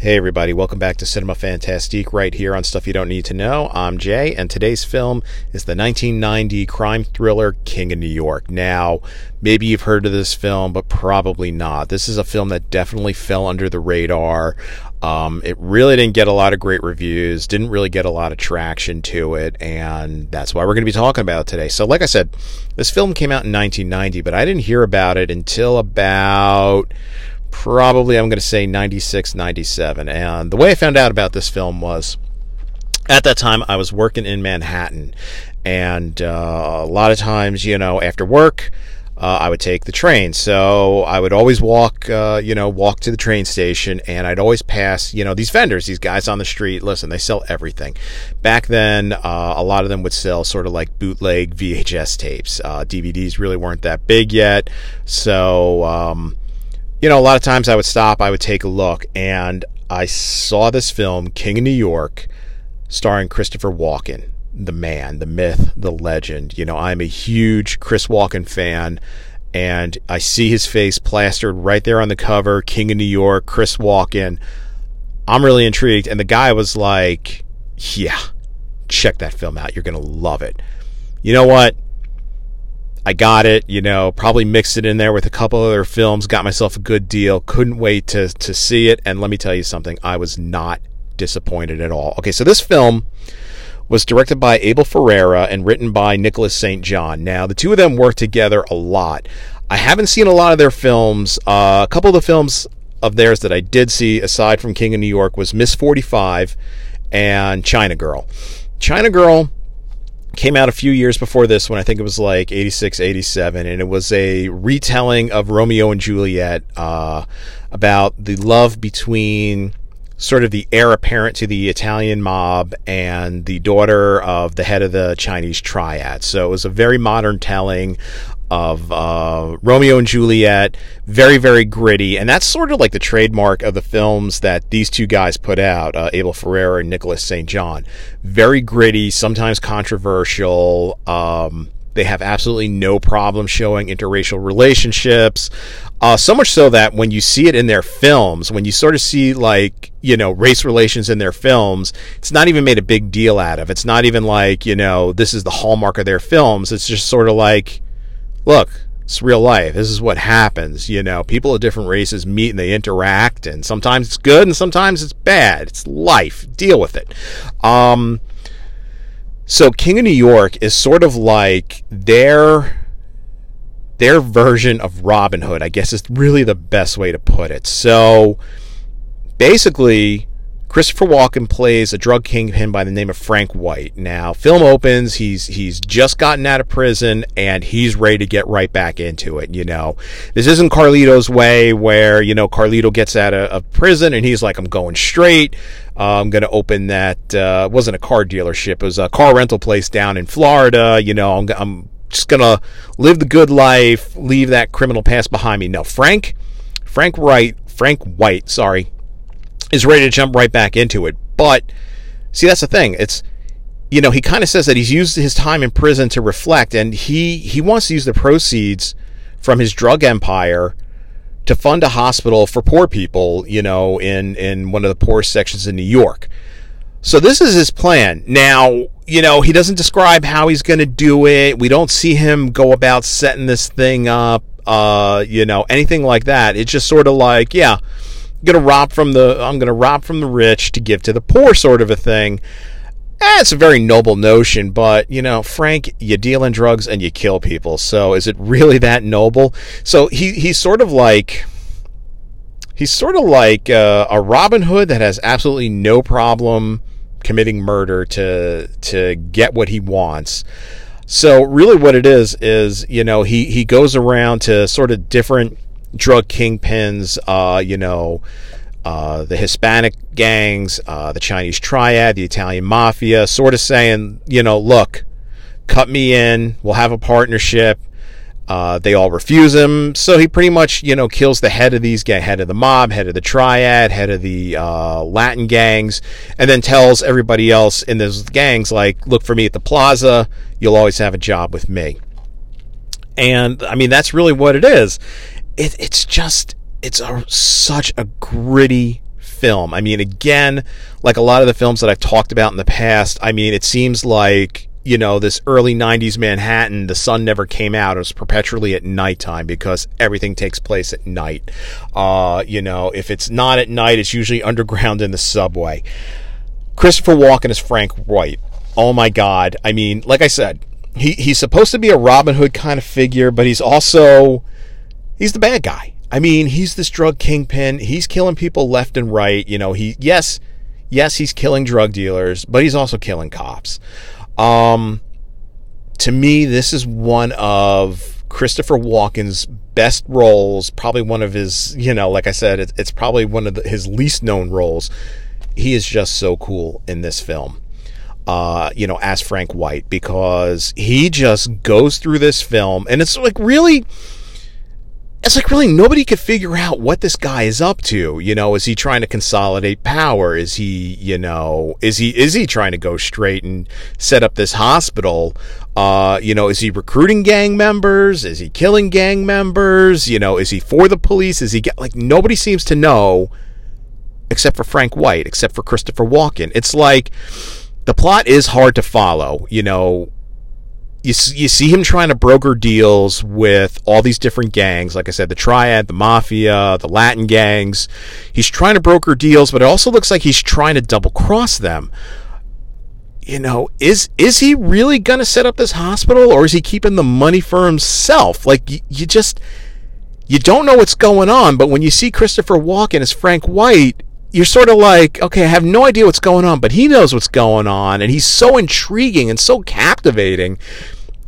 Hey, everybody, welcome back to Cinema Fantastique right here on Stuff You Don't Need to Know. I'm Jay, and today's film is the 1990 crime thriller King of New York. Now, maybe you've heard of this film, but probably not. This is a film that definitely fell under the radar. Um, it really didn't get a lot of great reviews, didn't really get a lot of traction to it, and that's why we're going to be talking about it today. So, like I said, this film came out in 1990, but I didn't hear about it until about probably I'm going to say 96, 97. And the way I found out about this film was at that time I was working in Manhattan. And uh, a lot of times, you know, after work, uh, I would take the train. So I would always walk, uh, you know, walk to the train station, and I'd always pass, you know, these vendors, these guys on the street. Listen, they sell everything. Back then, uh, a lot of them would sell sort of like bootleg VHS tapes. Uh, DVDs really weren't that big yet, so. Um, you know, a lot of times I would stop, I would take a look, and I saw this film, King of New York, starring Christopher Walken, the man, the myth, the legend. You know, I'm a huge Chris Walken fan, and I see his face plastered right there on the cover, King of New York, Chris Walken. I'm really intrigued, and the guy was like, yeah, check that film out. You're going to love it. You know what? I got it, you know, probably mixed it in there with a couple other films, got myself a good deal, couldn't wait to, to see it. And let me tell you something, I was not disappointed at all. Okay, so this film was directed by Abel Ferrara and written by Nicholas St. John. Now, the two of them work together a lot. I haven't seen a lot of their films. Uh, a couple of the films of theirs that I did see, aside from King of New York, was Miss 45 and China Girl. China Girl came out a few years before this when I think it was like 86, 87, and it was a retelling of Romeo and Juliet uh, about the love between sort of the heir apparent to the Italian mob and the daughter of the head of the Chinese triad. So it was a very modern telling of uh, Romeo and Juliet, very, very gritty. And that's sort of like the trademark of the films that these two guys put out, uh, Abel Ferrara and Nicholas St. John. Very gritty, sometimes controversial. Um, they have absolutely no problem showing interracial relationships. Uh, so much so that when you see it in their films, when you sort of see like, you know, race relations in their films, it's not even made a big deal out of. It's not even like, you know, this is the hallmark of their films. It's just sort of like, look, it's real life. This is what happens. You know, people of different races meet and they interact, and sometimes it's good and sometimes it's bad. It's life. Deal with it. Um, so King of New York is sort of like their their version of Robin Hood. I guess is really the best way to put it. So basically, Christopher Walken plays a drug kingpin by the name of Frank White. Now, film opens, he's he's just gotten out of prison and he's ready to get right back into it, you know. This isn't Carlito's way where, you know, Carlito gets out of, of prison and he's like I'm going straight. Uh, I'm going to open that uh wasn't a car dealership, it was a car rental place down in Florida, you know, I'm, I'm just going to live the good life, leave that criminal past behind me. No, Frank Frank Wright, Frank White, sorry, is ready to jump right back into it. But see, that's the thing. It's you know he kind of says that he's used his time in prison to reflect, and he he wants to use the proceeds from his drug empire to fund a hospital for poor people. You know, in in one of the poorest sections in New York. So this is his plan. Now, you know, he doesn't describe how he's going to do it. We don't see him go about setting this thing up, uh, you know, anything like that. It's just sort of like, yeah, gonna rob from the I'm gonna rob from the rich to give to the poor sort of a thing. Eh, a very noble notion, but you know, Frank, you deal in drugs and you kill people. So is it really that noble? So he he's sort of like he's sort of like uh, a Robin Hood that has absolutely no problem committing murder to to get what he wants. So really what it is is, you know, he he goes around to sort of different drug kingpins, uh, you know, uh, the Hispanic gangs, uh, the Chinese triad, the Italian mafia, sort of saying, you know, look, cut me in, we'll have a partnership. Uh, they all refuse him, so he pretty much, you know, kills the head of these gang, head of the mob, head of the triad, head of the uh, Latin gangs, and then tells everybody else in those gangs, like, look for me at the plaza. You'll always have a job with me. And I mean, that's really what it is it, it's just it's a, such a gritty film. I mean, again, like a lot of the films that I've talked about in the past, I mean, it seems like you know, this early 90s Manhattan, the sun never came out. It was perpetually at nighttime because everything takes place at night. Uh, you know, if it's not at night, it's usually underground in the subway. Christopher Walken is Frank White. Oh my God. I mean, like I said, he, he's supposed to be a Robin Hood kind of figure, but he's also, he's the bad guy. I mean, he's this drug kingpin. He's killing people left and right. You know, he, yes, yes, he's killing drug dealers, but he's also killing cops. Um, to me, this is one of Christopher Walken's best roles. Probably one of his, you know, like I said, it, it's probably one of the, his least known roles. He is just so cool in this film. Uh, you know, as Frank White, because he just goes through this film and it's like really it's like really nobody could figure out what this guy is up to. You know, is he trying to consolidate power? Is he, you know, is he is he trying to go straight and set up this hospital? Uh, you know, is he recruiting gang members? Is he killing gang members? You know, is he for the police? Is he get like nobody seems to know except for Frank White, except for Christopher Walken. It's like the plot is hard to follow. You know, you, you see him trying to broker deals with all these different gangs. Like I said, the Triad, the Mafia, the Latin gangs. He's trying to broker deals, but it also looks like he's trying to double cross them. You know, is is he really going to set up this hospital, or is he keeping the money for himself? Like you, you just you don't know what's going on. But when you see Christopher Walken as Frank White, you're sort of like, okay, I have no idea what's going on, but he knows what's going on, and he's so intriguing and so captivating.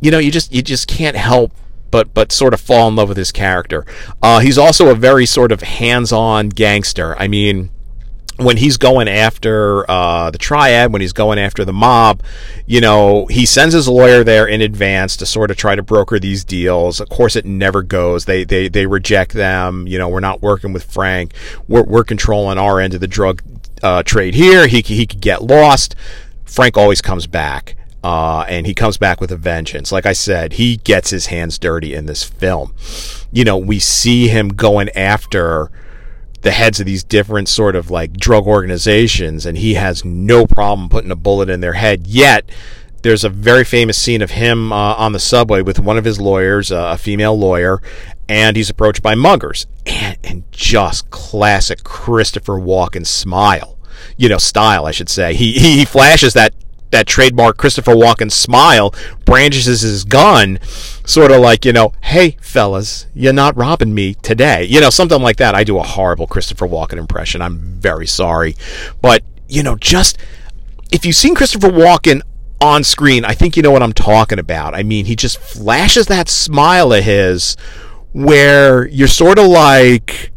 You know, you just you just can't help but but sort of fall in love with his character. Uh, he's also a very sort of hands-on gangster. I mean, when he's going after uh, the triad, when he's going after the mob, you know, he sends his lawyer there in advance to sort of try to broker these deals. Of course, it never goes. They they they reject them. You know, we're not working with Frank. We're we're controlling our end of the drug uh, trade here. He he could get lost. Frank always comes back. Uh, and he comes back with a vengeance. Like I said, he gets his hands dirty in this film. You know, we see him going after the heads of these different sort of like drug organizations, and he has no problem putting a bullet in their head. Yet, there's a very famous scene of him uh, on the subway with one of his lawyers, uh, a female lawyer, and he's approached by muggers. And, and just classic Christopher Walken smile, you know, style, I should say. He, he flashes that that trademark Christopher Walken smile, brandishes his gun, sort of like, you know, hey, fellas, you're not robbing me today. You know, something like that. I do a horrible Christopher Walken impression. I'm very sorry. But, you know, just if you've seen Christopher Walken on screen, I think you know what I'm talking about. I mean, he just flashes that smile of his where you're sort of like,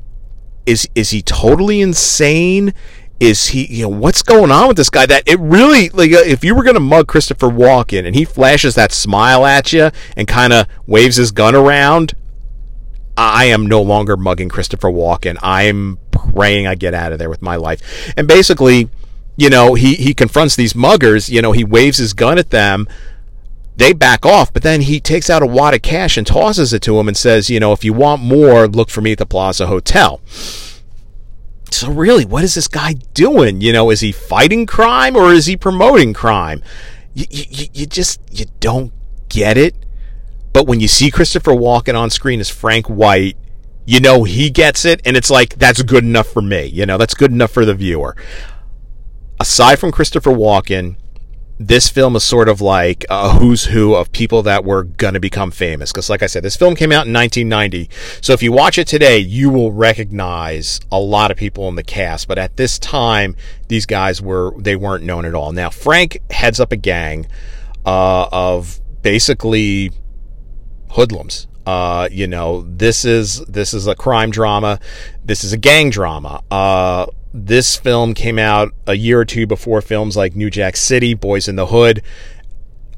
is is he totally insane? Is he you know what's going on with this guy that it really like uh, if you were going to mug Christopher Walken and he flashes that smile at you and kind of waves his gun around I am no longer mugging Christopher Walken. I'm praying I get out of there with my life. And basically you know he he confronts these muggers you know he waves his gun at them. They back off, but then he takes out a wad of cash and tosses it to him and says, you know, if you want more, look for me at the Plaza Hotel so really, what is this guy doing? You know, is he fighting crime or is he promoting crime? You, you, you just you don't get it. But when you see Christopher Walken on screen as Frank White, you know he gets it, and it's like that's good enough for me. You know, that's good enough for the viewer. Aside from Christopher Walken, this film is sort of like a who's who of people that were going to become famous. Because, like I said, this film came out in 1990. So if you watch it today, you will recognize a lot of people in the cast. But at this time, these guys were, they weren't known at all. Now, Frank heads up a gang uh, of basically hoodlums. Uh, you know, this is this is a crime drama. This is a gang drama. Uh, this film came out a year or two before films like New Jack City, Boys in the Hood.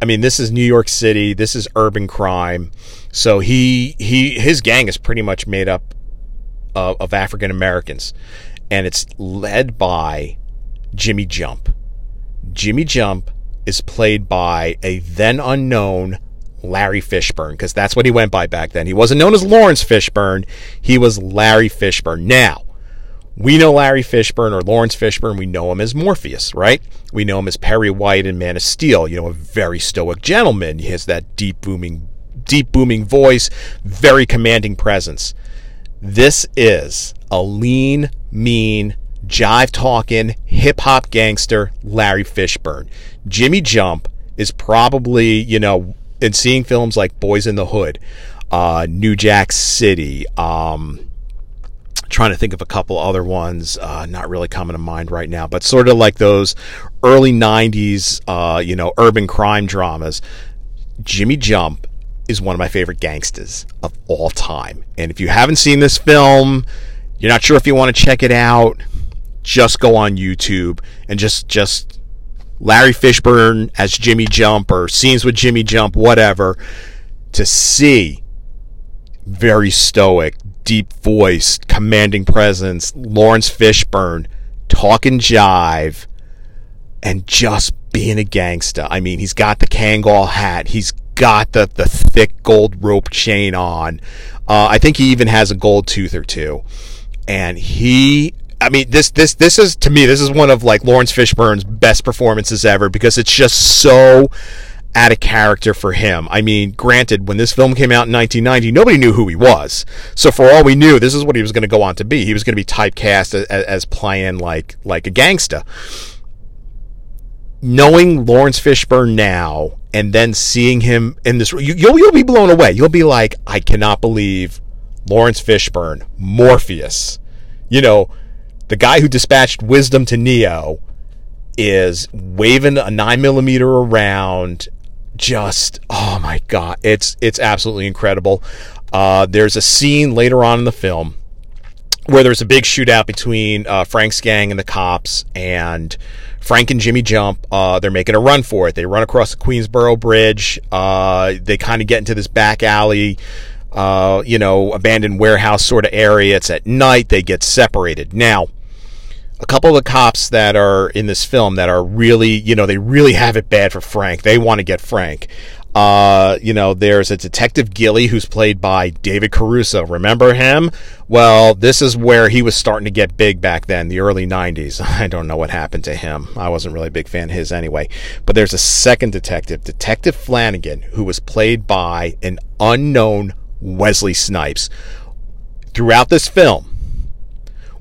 I mean, this is New York City. This is urban crime. So he he his gang is pretty much made up of, of African Americans, and it's led by Jimmy Jump. Jimmy Jump is played by a then unknown Larry Fishburne because that's what he went by back then. He wasn't known as Lawrence Fishburne. He was Larry Fishburne. Now, we know Larry Fishburne or Lawrence Fishburne, we know him as Morpheus, right? We know him as Perry White in Man of Steel, you know, a very stoic gentleman. He has that deep booming deep booming voice, very commanding presence. This is a lean, mean, jive talking, hip hop gangster Larry Fishburne. Jimmy Jump is probably, you know, in seeing films like Boys in the Hood, uh, New Jack City, um, trying to think of a couple other ones, uh, not really coming to mind right now, but sort of like those early 90s, uh, you know, urban crime dramas. Jimmy Jump is one of my favorite gangsters of all time. And if you haven't seen this film, you're not sure if you want to check it out, just go on YouTube and just just Larry Fishburne as Jimmy Jump or scenes with Jimmy Jump, whatever, to see very stoic, deep voice, commanding presence, Lawrence Fishburne talking jive and just being a gangster. I mean, he's got the Kangol hat. He's got the, the thick gold rope chain on. Uh, I think he even has a gold tooth or two. And he I mean, this this this is to me this is one of like Lawrence Fishburne's best performances ever because it's just so out of character for him. I mean, granted, when this film came out in 1990, nobody knew who he was. So for all we knew, this is what he was going to go on to be. He was going to be typecast as, as playing like like a gangster. Knowing Lawrence Fishburne now and then seeing him in this, you, you'll you'll be blown away. You'll be like, I cannot believe Lawrence Fishburne, Morpheus. You know, the guy who dispatched wisdom to Neo is waving a nine millimeter around. Just oh my god, it's it's absolutely incredible. Uh, there's a scene later on in the film where there's a big shootout between uh, Frank's gang and the cops, and Frank and Jimmy Jump. Uh, they're making a run for it. They run across the Queensboro Bridge. Uh, they kind of get into this back alley uh, you know, abandoned warehouse sort of area. It's at night. They get separated. Now, a couple of the cops that are in this film that are really, you know, they really have it bad for Frank. They want to get Frank. Uh, you know, there's a Detective Gilley who's played by David Caruso. Remember him? Well, this is where he was starting to get big back then, the early 90s. I don't know what happened to him. I wasn't really a big fan of his anyway. But there's a second detective, Detective Flanagan, who was played by an unknown Wesley Snipes. Throughout this film,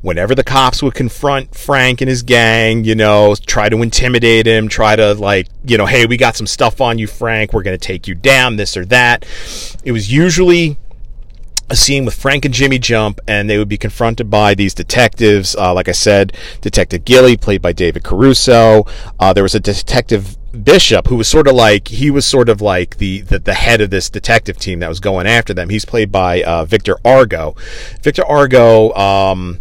whenever the cops would confront Frank and his gang, you know, try to intimidate him, try to like, you know, hey, we got some stuff on you, Frank, we're going to take you down, this or that. It was usually a scene with Frank and Jimmy Jump, and they would be confronted by these detectives. Uh, like I said, Detective Gilley, played by David Caruso. Uh, there was a detective Bishop, who was sort of like he was sort of like the, the, the head of this detective team that was going after them. He's played by uh, Victor Argo. Victor Argo, um,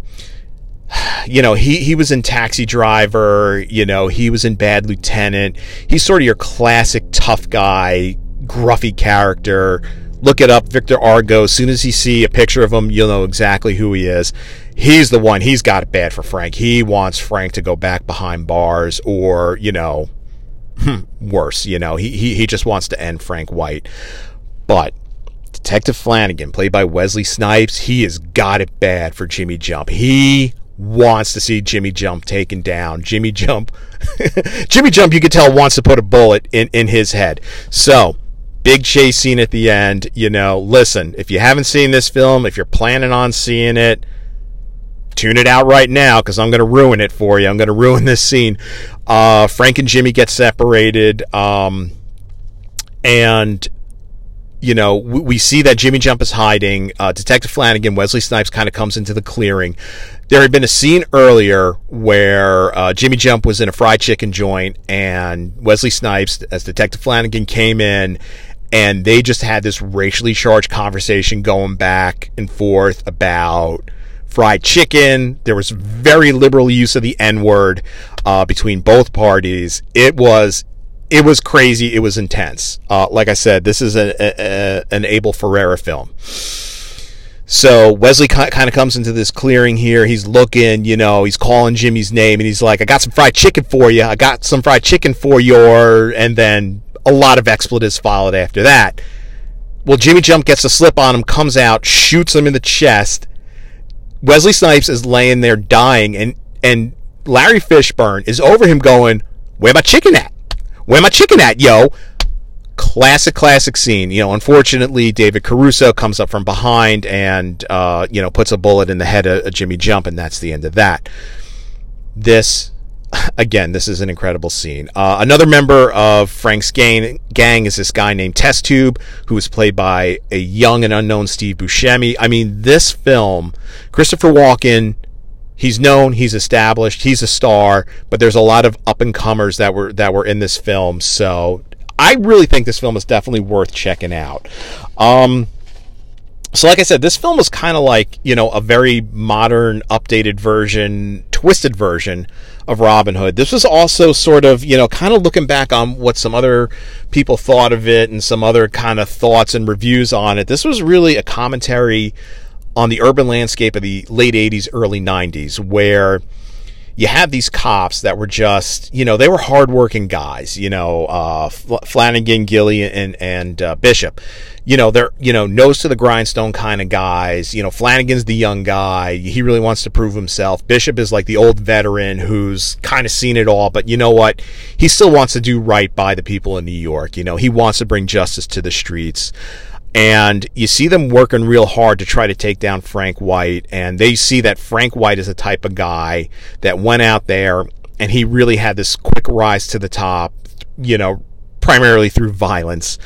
you know, he he was in Taxi Driver. You know, he was in Bad Lieutenant. He's sort of your classic tough guy, gruffy character. Look it up, Victor Argo. As soon as you see a picture of him, you'll know exactly who he is. He's the one. He's got it bad for Frank. He wants Frank to go back behind bars, or you know, hmm, worse. You know, he, he, he just wants to end Frank White. But Detective Flanagan, played by Wesley Snipes, he has got it bad for Jimmy Jump. He wants to see Jimmy Jump taken down. Jimmy Jump, Jimmy Jump, you could tell wants to put a bullet in, in his head. So, big chase scene at the end. You know, listen, if you haven't seen this film, if you're planning on seeing it, tune it out right now because I'm going to ruin it for you. I'm going to ruin this scene. Uh, Frank and Jimmy get separated, um, and you know we, we, see that Jimmy Jump is hiding. Uh, Detective Flanagan, Wesley Snipes, kind of comes into the clearing. There had been a scene earlier where uh, Jimmy Jump was in a fried chicken joint, and Wesley Snipes, as Detective Flanagan, came in. And they just had this racially charged conversation going back and forth about fried chicken. There was very liberal use of the N word uh, between both parties. It was it was crazy. It was intense. Uh, like I said, this is a, a, an Abel Ferrara film. So Wesley kind of comes into this clearing here. He's looking, you know, he's calling Jimmy's name, and he's like, "I got some fried chicken for you. I got some fried chicken for your." And then a lot of expletives followed after that. Well, Jimmy Jump gets a slip on him, comes out, shoots him in the chest, Wesley Snipes is laying there dying, and and Larry Fishburne is over him going, "Where my chicken at? Where my chicken at, yo?" Classic, classic scene. You know, unfortunately, David Caruso comes up from behind and uh, you know puts a bullet in the head of, Jimmy Jump, and that's the end of that. This again, this is an incredible scene. Uh, another member of Frank's gang, gang is this guy named Test Tube, who was played by a young and unknown Steve Buscemi. I mean, this film, Christopher Walken, he's known, he's established, he's a star, but there's a lot of up and comers that were that were in this film. So I really think this film is definitely worth checking out. Um, so, like I said, this film was kind of like, you know, a very modern, updated version, twisted version of Robin Hood. This was also sort of, you know, kind of looking back on what some other people thought of it and some other kind of thoughts and reviews on it. This was really a commentary on the urban landscape of the late 80s, early 90s, where you have these cops that were just, you know, they were hardworking guys, you know, uh, Flanagan, Gilley, and, and uh, Bishop. You know, they're, you know, nose to the grindstone kind of guys. You know, Flanagan's the young guy. He really wants to prove himself. Bishop is like the old veteran who's kind of seen it all, but you know what? He still wants to do right by the people in New York. You know, he wants to bring justice to the streets and you see them working real hard to try to take down Frank White and they see that Frank White is the type of guy that went out there and he really had this quick rise to the top you know primarily through violence.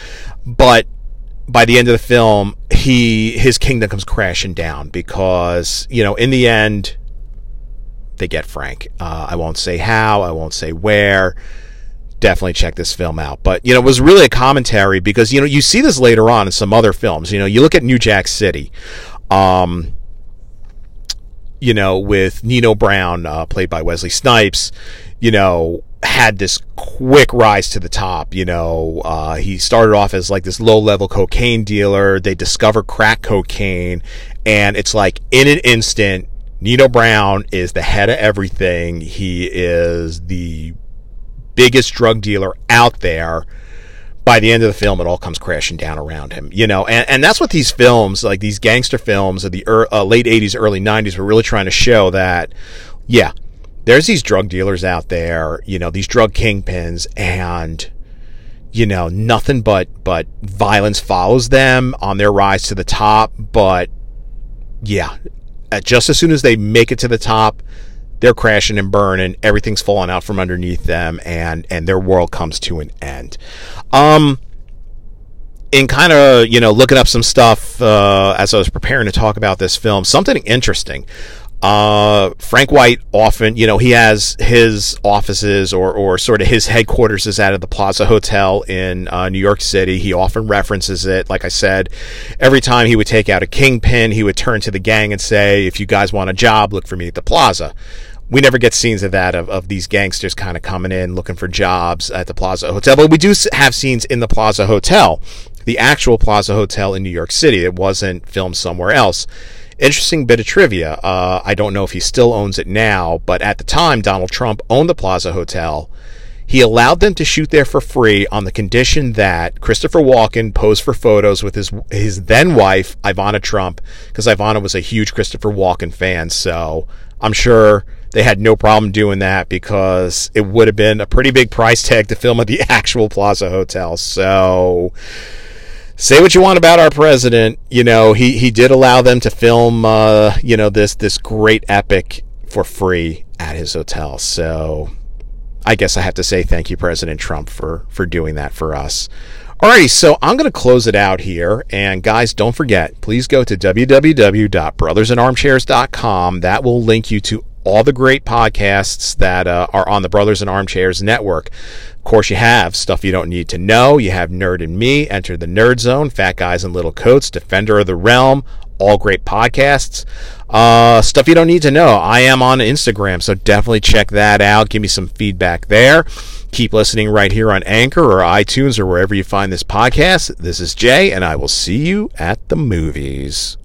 But by the end of the film he his kingdom comes crashing down because you know in the end they get Frank. Uh, I won't say how I won't say where definitely check this film out. But you know, it was really a commentary because you know you see this later on in some other films. You know, you look at New Jack City. Um, you know, with Nino Brown, uh, played by Wesley Snipes, you know, had this quick rise to the top. You know, uh, he started off as like this low level cocaine dealer. They discover crack cocaine, and it's like in an instant, Nino Brown is the head of everything. He is the biggest drug dealer out there by the end of the film, it all comes crashing down around him, you know, and, and that's what these films, like these gangster films of the er, uh, late 80s, early 90s, were really trying to show that, yeah, there's these drug dealers out there, you know, these drug kingpins, and, you know, nothing but, but violence follows them on their rise to the top. But, yeah, just as soon as they make it to the top, they're crashing and burning. Everything's falling out from underneath them, and and their world comes to an end. Um, in kind of you know looking up some stuff uh, as I was preparing to talk about this film, something interesting. Uh, Frank White often, you know, he has his offices or, or sort of his headquarters is out of the Plaza Hotel in uh, New York City. He often references it. Like I said, every time he would take out a kingpin, he would turn to the gang and say, if you guys want a job, look for me at the Plaza. We never get scenes of that, of, of these gangsters kind of coming in looking for jobs at the Plaza Hotel. But we do have scenes in the Plaza Hotel, the actual Plaza Hotel in New York City. It wasn't filmed somewhere else. Interesting bit of trivia. Uh, I don't know if he still owns it now, but at the time, Donald Trump owned the Plaza Hotel. He allowed them to shoot there for free on the condition that Christopher Walken posed for photos with his his then wife Ivana Trump, because Ivana was a huge Christopher Walken fan. So I'm sure they had no problem doing that because it would have been a pretty big price tag to film at the actual Plaza Hotel. So say what you want about our president, you know, he, he did allow them to film, uh, you know, this, this great epic for free at his hotel. So I guess I have to say thank you, President Trump, for, for doing that for us. Alrighty, so I'm going to close it out here. And guys, don't forget, please go to www.brothersinarmchairs.com. That will link you to all the great podcasts that uh, are on the Brothers in Armchairs network. Course, you have stuff you don't need to know. You have Nerd and Me, Enter the Nerd Zone, Fat Guys in Little Coats, Defender of the Realm, all great podcasts. Uh, stuff you don't need to know. I am on Instagram, so definitely check that out. Give me some feedback there. Keep listening right here on Anchor or iTunes or wherever you find this podcast. This is Jay, and I will see you at the movies.